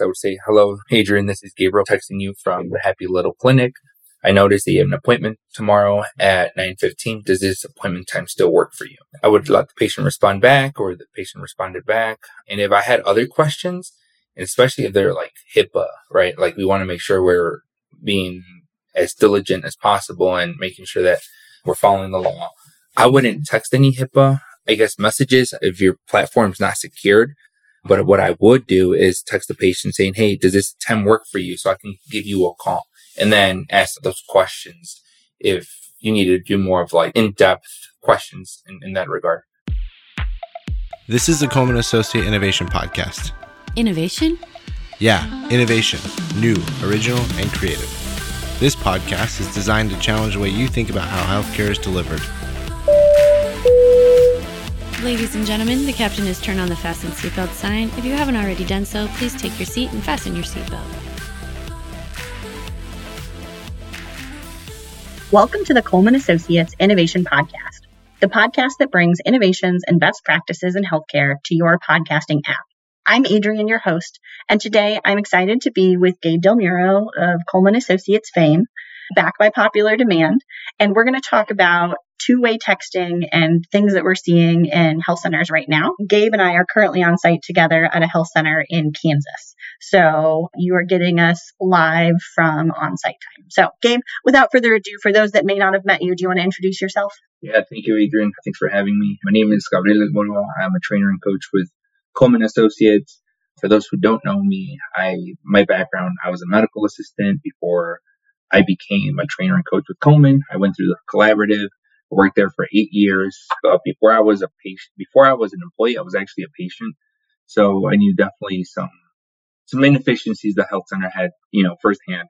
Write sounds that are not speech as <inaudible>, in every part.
I would say, hello, Adrienne, this is Gabriel texting you from the Happy Little Clinic. I noticed that you have an appointment tomorrow at 9.15. Does this appointment time still work for you? I would let the patient respond back or the patient responded back. And if I had other questions, and especially if they're like HIPAA, right? Like we want to make sure we're being as diligent as possible and making sure that we're following the law. I wouldn't text any HIPAA, I guess, messages if your platform's not secured. But what I would do is text the patient saying, Hey, does this time work for you? So I can give you a call and then ask those questions if you need to do more of like in-depth questions in, in that regard. This is the Coleman Associate Innovation Podcast. Innovation? Yeah, innovation. New, original, and creative. This podcast is designed to challenge the way you think about how healthcare is delivered. Ladies and gentlemen, the captain has turned on the fasten seatbelt sign. If you haven't already done so, please take your seat and fasten your seatbelt. Welcome to the Coleman Associates Innovation Podcast, the podcast that brings innovations and best practices in healthcare to your podcasting app. I'm Adrienne, your host, and today I'm excited to be with Gabe Del Muro of Coleman Associates fame, back by popular demand, and we're going to talk about two-way texting and things that we're seeing in health centers right now. Gabe and I are currently on site together at a health center in Kansas. So you are getting us live from on-site time. So Gabe, without further ado, for those that may not have met you, do you want to introduce yourself? Yeah, thank you, Adrienne. Thanks for having me. My name is Gabriel Del Muro. I'm a trainer and coach with Coleman Associates. For those who don't know me, I my background, I was a medical assistant before I became a trainer and coach with Coleman. I went through the collaborative, worked there for eight years. Uh, before I was a patient, before I was an employee, I was actually a patient. So I knew definitely some some inefficiencies the health center had, you know, firsthand.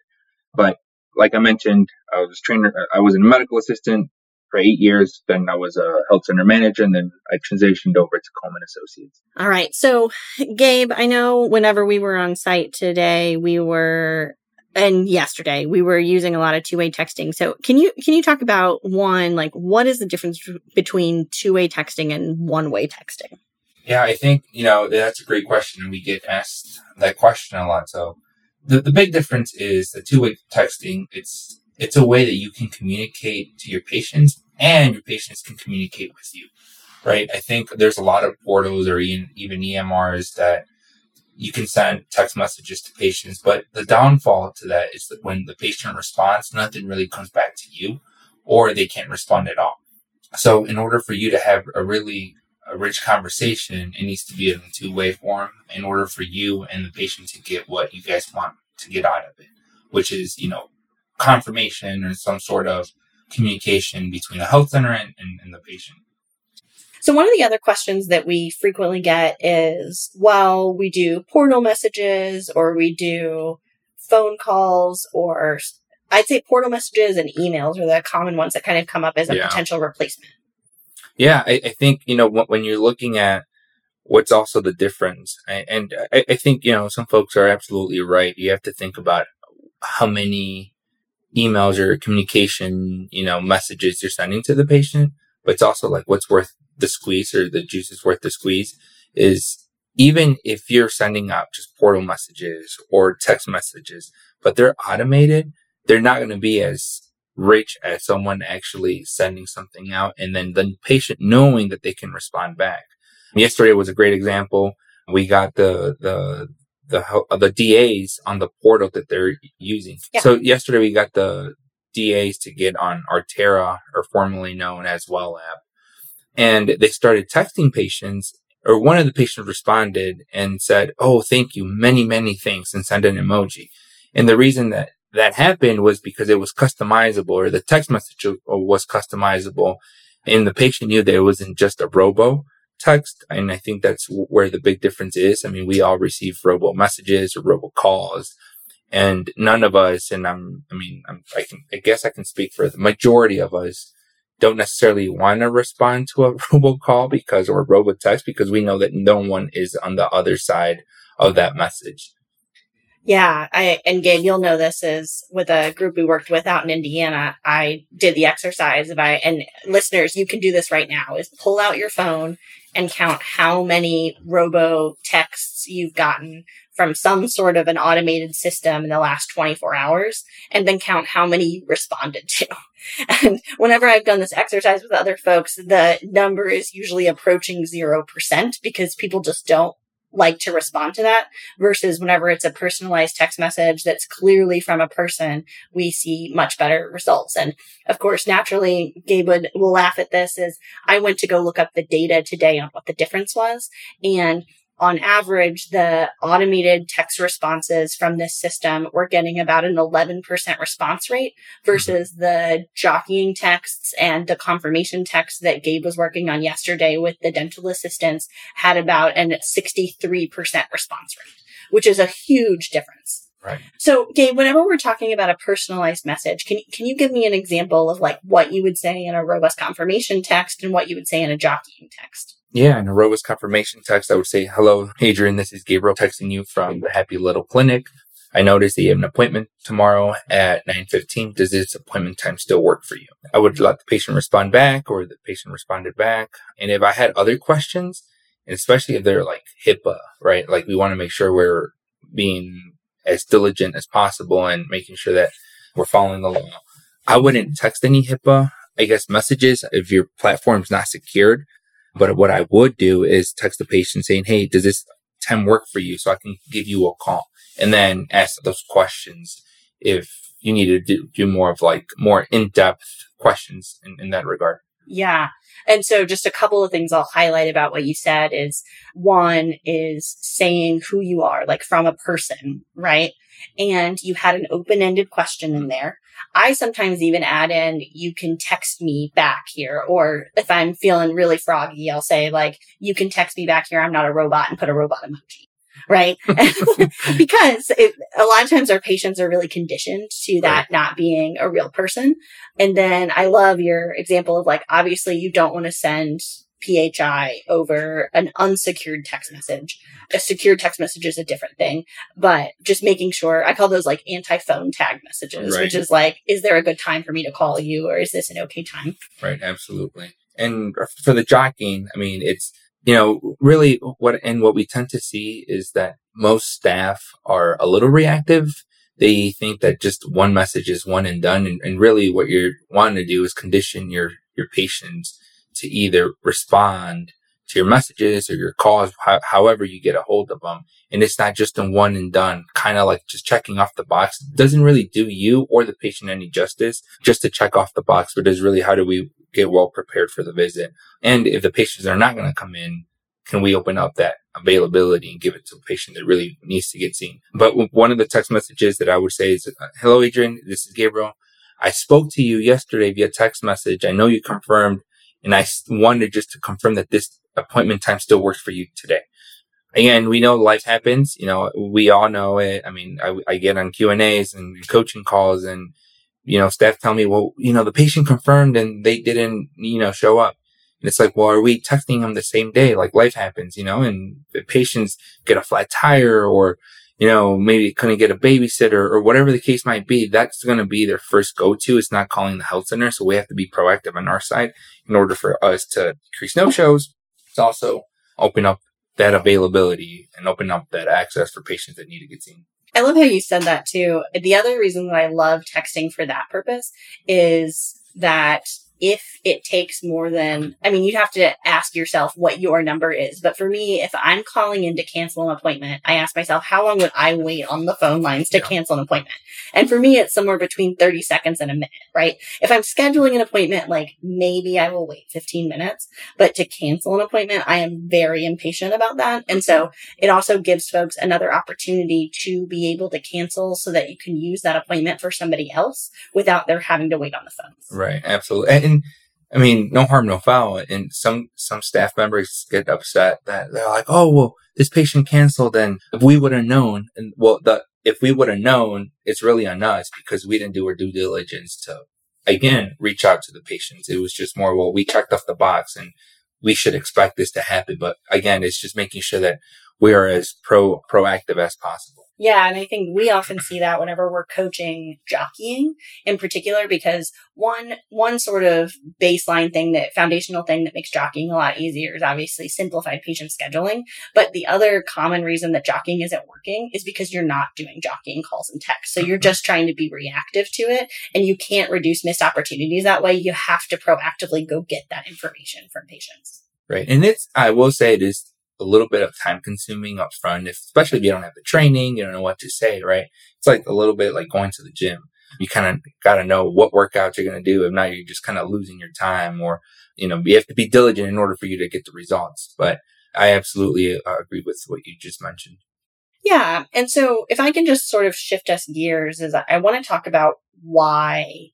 But like I mentioned, I was trainer, I was a medical assistant for eight years. Then I was a health center manager, and then I transitioned over to Coleman Associates. All right. So, Gabe, I know whenever we were on site today, we were and yesterday we were using a lot of two-way texting. So, can you can you talk about one like what is the difference between two-way texting and one-way texting? Yeah, I think, you know, that's a great question. And we get asked that question a lot. So the, the big difference is the two way texting. It's, it's a way that you can communicate to your patients and your patients can communicate with you, right? I think there's a lot of portals or even, even EMRs that you can send text messages to patients, but the downfall to that is that when the patient responds, nothing really comes back to you or they can't respond at all. So in order for you to have a really a rich conversation, it needs to be in a two way form in order for you and the patient to get what you guys want to get out of it, which is, you know, confirmation or some sort of communication between the health center and, and, and the patient. So one of the other questions that we frequently get is, well, we do portal messages or we do phone calls or I'd say portal messages and emails are the common ones that kind of come up as a yeah. potential replacement. Yeah, I, I think, you know, when you're looking at what's also the difference, and I, I think, you know, some folks are absolutely right. You have to think about how many emails or communication, you know, messages you're sending to the patient, but it's also like what's worth the squeeze or the juice is worth the squeeze is even if you're sending out just portal messages or text messages, but they're automated, they're not going to be as rich as someone actually sending something out and then the patient knowing that they can respond back. Yesterday was a great example. We got the, the, the, the DAs on the portal that they're using. Yeah. So yesterday we got the DAs to get on Artera or formerly known as Well app. And they started texting patients or one of the patients responded and said, Oh, thank you. Many, many thanks and send an emoji. And the reason that that happened was because it was customizable or the text message was customizable and the patient knew that it wasn't just a robo text. And I think that's where the big difference is. I mean, we all receive robo messages or robo calls and none of us, and I'm, I mean, I'm, I can, I guess I can speak for the majority of us don't necessarily want to respond to a <laughs> robocall because, or robo text because we know that no one is on the other side of that message. Yeah, I and Gabe, you'll know this is with a group we worked with out in Indiana. I did the exercise of I and listeners, you can do this right now. Is pull out your phone and count how many robo texts you've gotten from some sort of an automated system in the last 24 hours and then count how many you responded to. <laughs> And whenever I've done this exercise with other folks, the number is usually approaching 0% because people just don't like to respond to that versus whenever it's a personalized text message that's clearly from a person, we see much better results. And of course, naturally, Gabe would, will laugh at this is I went to go look up the data today on what the difference was. And on average, the automated text responses from this system were getting about an 11% response rate versus the jockeying texts and the confirmation texts that Gabe was working on yesterday with the dental assistants had about an 63% response rate, which is a huge difference. Right. So, Gabe, whenever we're talking about a personalized message, can can you give me an example of like what you would say in a robust confirmation text and what you would say in a jockeying text? Yeah, and a robust confirmation text, I would say, hello, Adrienne, this is Gabriel texting you from the Happy Little Clinic. I noticed that you have an appointment tomorrow at 9.15. Does this appointment time still work for you? I would let the patient respond back or the patient responded back. And if I had other questions, and especially if they're like HIPAA, right? Like we want to make sure we're being as diligent as possible and making sure that we're following the law. I wouldn't text any HIPAA, I guess, messages if your platform's not secured. But what I would do is text the patient saying, Hey, does this time work for you? So I can give you a call and then ask those questions if you need to do, do more of like more in-depth questions in, in that regard. Yeah. And so just a couple of things I'll highlight about what you said is one is saying who you are, like from a person, right? And you had an open-ended question in there. I sometimes even add in, you can text me back here. Or if I'm feeling really froggy, I'll say like, you can text me back here. I'm not a robot and put a robot emoji. Right. <laughs> <laughs> because it, a lot of times our patients are really conditioned to that right. not being a real person. And then I love your example of like, obviously you don't want to send PHI over an unsecured text message. A secured text message is a different thing, but just making sure I call those like anti phone tag messages, right. which is like, is there a good time for me to call you or is this an okay time? Right. Absolutely. And for the jockeying, I mean, it's, you know, really what, and what we tend to see is that most staff are a little reactive. They think that just one message is one and done. And, and really what you're wanting to do is condition your, your patients to either respond to your messages or your calls, ho- however you get a hold of them. And it's not just a one and done, kind of like just checking off the box. It doesn't really do you or the patient any justice just to check off the box, but is really how do we get well prepared for the visit? And if the patients are not going to come in, can we open up that availability and give it to a patient that really needs to get seen? But one of the text messages that I would say is, uh, hello, Adrienne. This is Gabriel. I spoke to you yesterday via text message. I know you confirmed and I wanted just to confirm that this appointment time still works for you today. Again, we know life happens. You know, we all know it. I mean, I, I get on Q and A's and coaching calls and, you know, staff tell me, well, you know, the patient confirmed and they didn't, you know, show up. And it's like, well, are we texting them the same day? Like life happens, you know, and the patients get a flat tire or, you know, maybe couldn't get a babysitter or whatever the case might be, that's going to be their first go-to. It's not calling the health center. So we have to be proactive on our side in order for us to decrease no shows. It's also open up that availability and open up that access for patients that need to get seen. I love how you said that too. The other reason that I love texting for that purpose is that if it takes more than, I mean, you'd have to ask yourself what your number is. But for me, if I'm calling in to cancel an appointment, I ask myself, how long would I wait on the phone lines to yeah. cancel an appointment? And for me, it's somewhere between 30 seconds and a minute, right? If I'm scheduling an appointment, like maybe I will wait 15 minutes, but to cancel an appointment, I am very impatient about that. And so it also gives folks another opportunity to be able to cancel so that you can use that appointment for somebody else without their having to wait on the phone. Right. Absolutely. And and I mean, no harm, no foul. And some, some staff members get upset that they're like, Oh, well, this patient canceled. And if we would have known and well, the, if we would have known, it's really on us because we didn't do our due diligence to again, reach out to the patients. It was just more, well, we checked off the box and we should expect this to happen. But again, it's just making sure that we are as pro proactive as possible. Yeah, and I think we often see that whenever we're coaching jockeying in particular because one one sort of baseline thing that foundational thing that makes jockeying a lot easier is obviously simplified patient scheduling, but the other common reason that jockeying isn't working is because you're not doing jockeying calls and text. So you're mm-hmm. just trying to be reactive to it and you can't reduce missed opportunities that way. You have to proactively go get that information from patients. Right. And it's I will say it is a little bit of time consuming up front, if, especially if you don't have the training, you don't know what to say, right? It's like a little bit like going to the gym. You kind of got to know what workouts you're going to do. If not, you're just kind of losing your time or, you know, you have to be diligent in order for you to get the results. But I absolutely uh, agree with what you just mentioned. Yeah. And so if I can just sort of shift us gears is I want to talk about why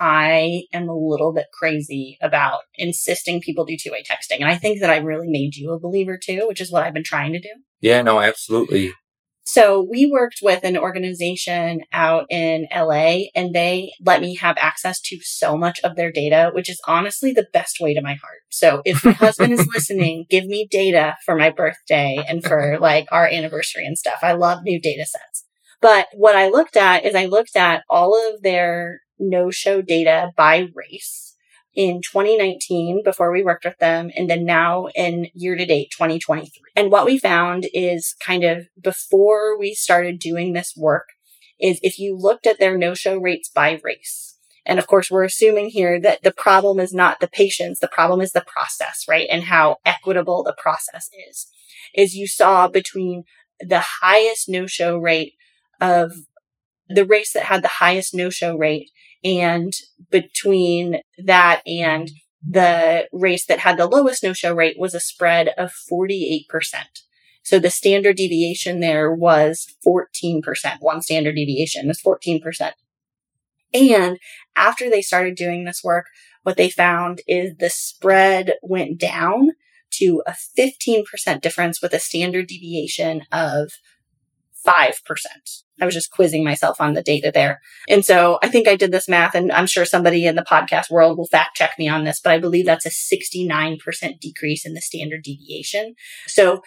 I am a little bit crazy about insisting people do two way texting. And I think that I really made you a believer too, which is what I've been trying to do. Yeah, no, absolutely. So we worked with an organization out in LA and they let me have access to so much of their data, which is honestly the best way to my heart. So if my <laughs> husband is listening, give me data for my birthday and for like our anniversary and stuff. I love new data sets. But what I looked at is I looked at all of their no show data by race in 2019 before we worked with them and then now in year to date 2023. And what we found is kind of before we started doing this work is if you looked at their no show rates by race. And of course, we're assuming here that the problem is not the patients. The problem is the process, right? And how equitable the process is, is you saw between the highest no show rate of the race that had the highest no show rate and between that and the race that had the lowest no show rate was a spread of 48%. So the standard deviation there was 14%. One standard deviation is 14%. And after they started doing this work, what they found is the spread went down to a 15% difference with a standard deviation of 5%. I was just quizzing myself on the data there. And so I think I did this math and I'm sure somebody in the podcast world will fact check me on this, but I believe that's a 69% decrease in the standard deviation. So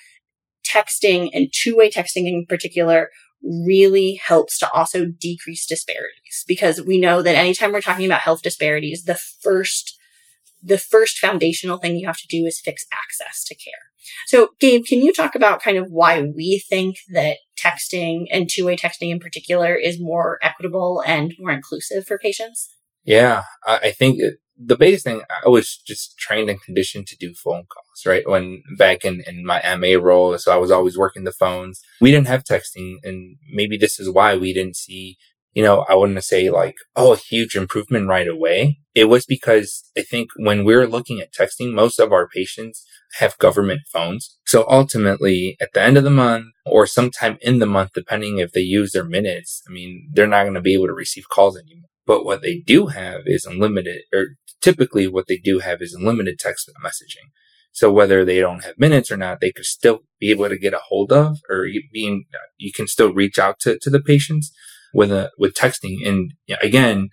texting and two way texting in particular really helps to also decrease disparities because we know that anytime we're talking about health disparities, the first the first foundational thing you have to do is fix access to care. So, Gabe, can you talk about kind of why we think that texting and two way texting in particular is more equitable and more inclusive for patients? Yeah, I think the biggest thing I was just trained and conditioned to do phone calls, right? When back in, in my MA role, so I was always working the phones. We didn't have texting and maybe this is why we didn't see you know, I wouldn't say like, oh, a huge improvement right away. It was because I think when we're looking at texting, most of our patients have government phones. So ultimately at the end of the month or sometime in the month, depending if they use their minutes, I mean, they're not going to be able to receive calls anymore. But what they do have is unlimited or typically what they do have is unlimited text messaging. So whether they don't have minutes or not, they could still be able to get a hold of or being, you can still reach out to, to the patients with a with texting. And again,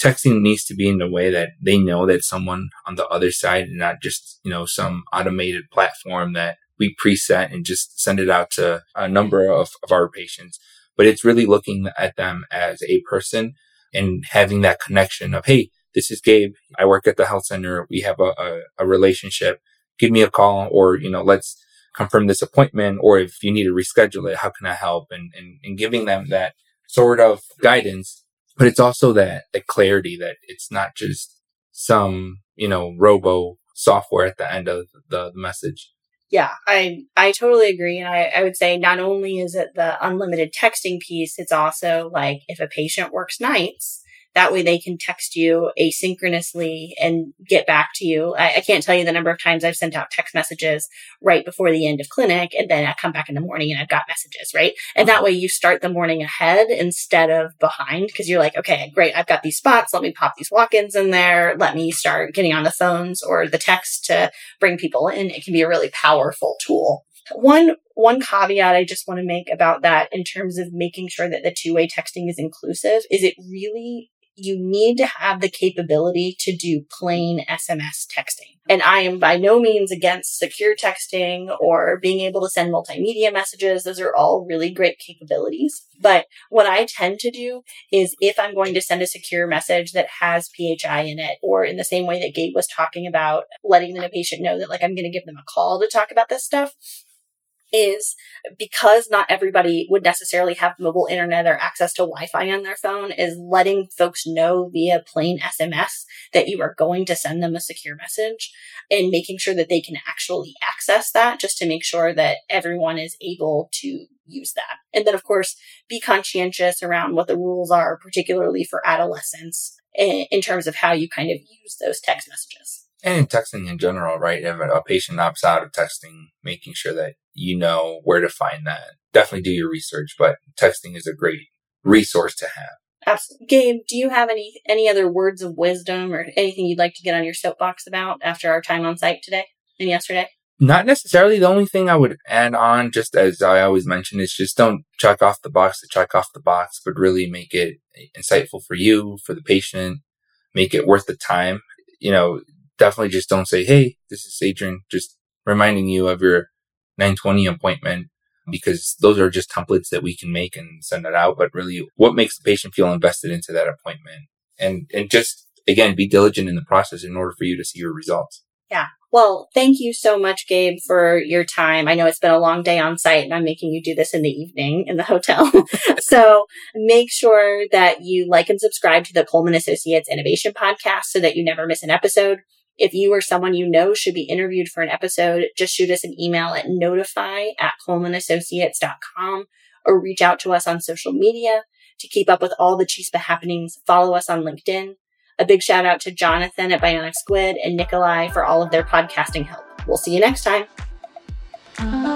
texting needs to be in a way that they know that someone on the other side and not just, you know, some automated platform that we preset and just send it out to a number of, of our patients. But it's really looking at them as a person and having that connection of, Hey, this is Gabe. I work at the health center. We have a, a, a relationship. Give me a call or, you know, let's confirm this appointment. Or if you need to reschedule it, how can I help? And, and, and giving them that sort of guidance, but it's also that, the clarity that it's not just some, you know, robo software at the end of the, the message. Yeah, I I totally agree. And I, I would say not only is it the unlimited texting piece, it's also like if a patient works nights, that way they can text you asynchronously and get back to you. I, I, can't tell you the number of times I've sent out text messages right before the end of clinic and then I come back in the morning and I've got messages, right? And that way you start the morning ahead instead of behind because you're like, okay, great. I've got these spots. Let me pop these walk-ins in there. Let me start getting on the phones or the text to bring people in. It can be a really powerful tool. One one caveat I just want to make about that in terms of making sure that the two-way texting is inclusive is it really you need to have the capability to do plain SMS texting. And I am by no means against secure texting or being able to send multimedia messages. Those are all really great capabilities. But what I tend to do is if I'm going to send a secure message that has PHI in it, or in the same way that Gabe was talking about letting the patient know that like I'm going to give them a call to talk about this stuff, is because not everybody would necessarily have mobile internet or access to Wi-Fi on their phone is letting folks know via plain SMS that you are going to send them a secure message and making sure that they can actually access that just to make sure that everyone is able to use that. And then of course, be conscientious around what the rules are, particularly for adolescents in terms of how you kind of use those text messages and in texting in general, right? If a patient opts out of texting, making sure that you know where to find that. Definitely do your research, but texting is a great resource to have. Absolutely. Gabe, do you have any any other words of wisdom or anything you'd like to get on your soapbox about after our time on site today and yesterday? Not necessarily. The only thing I would add on, just as I always mention, is just don't check off the box to check off the box, but really make it insightful for you, for the patient, make it worth the time. You know, definitely just don't say, Hey, this is Adrienne, just reminding you of your 920 appointment because those are just templates that we can make and send it out. But really what makes the patient feel invested into that appointment and, and just again, be diligent in the process in order for you to see your results. Yeah. Well, thank you so much, Gabe, for your time. I know it's been a long day on site and I'm making you do this in the evening in the hotel. <laughs> so make sure that you like and subscribe to the Coleman Associates Innovation Podcast so that you never miss an episode. If you or someone you know should be interviewed for an episode, just shoot us an email at notify at colemanassociates.com or reach out to us on social media to keep up with all the CHESPA happenings. Follow us on LinkedIn. A big shout out to Jonathan at Bionic Squid and Nikolai for all of their podcasting help. We'll see you next time. Uh-huh.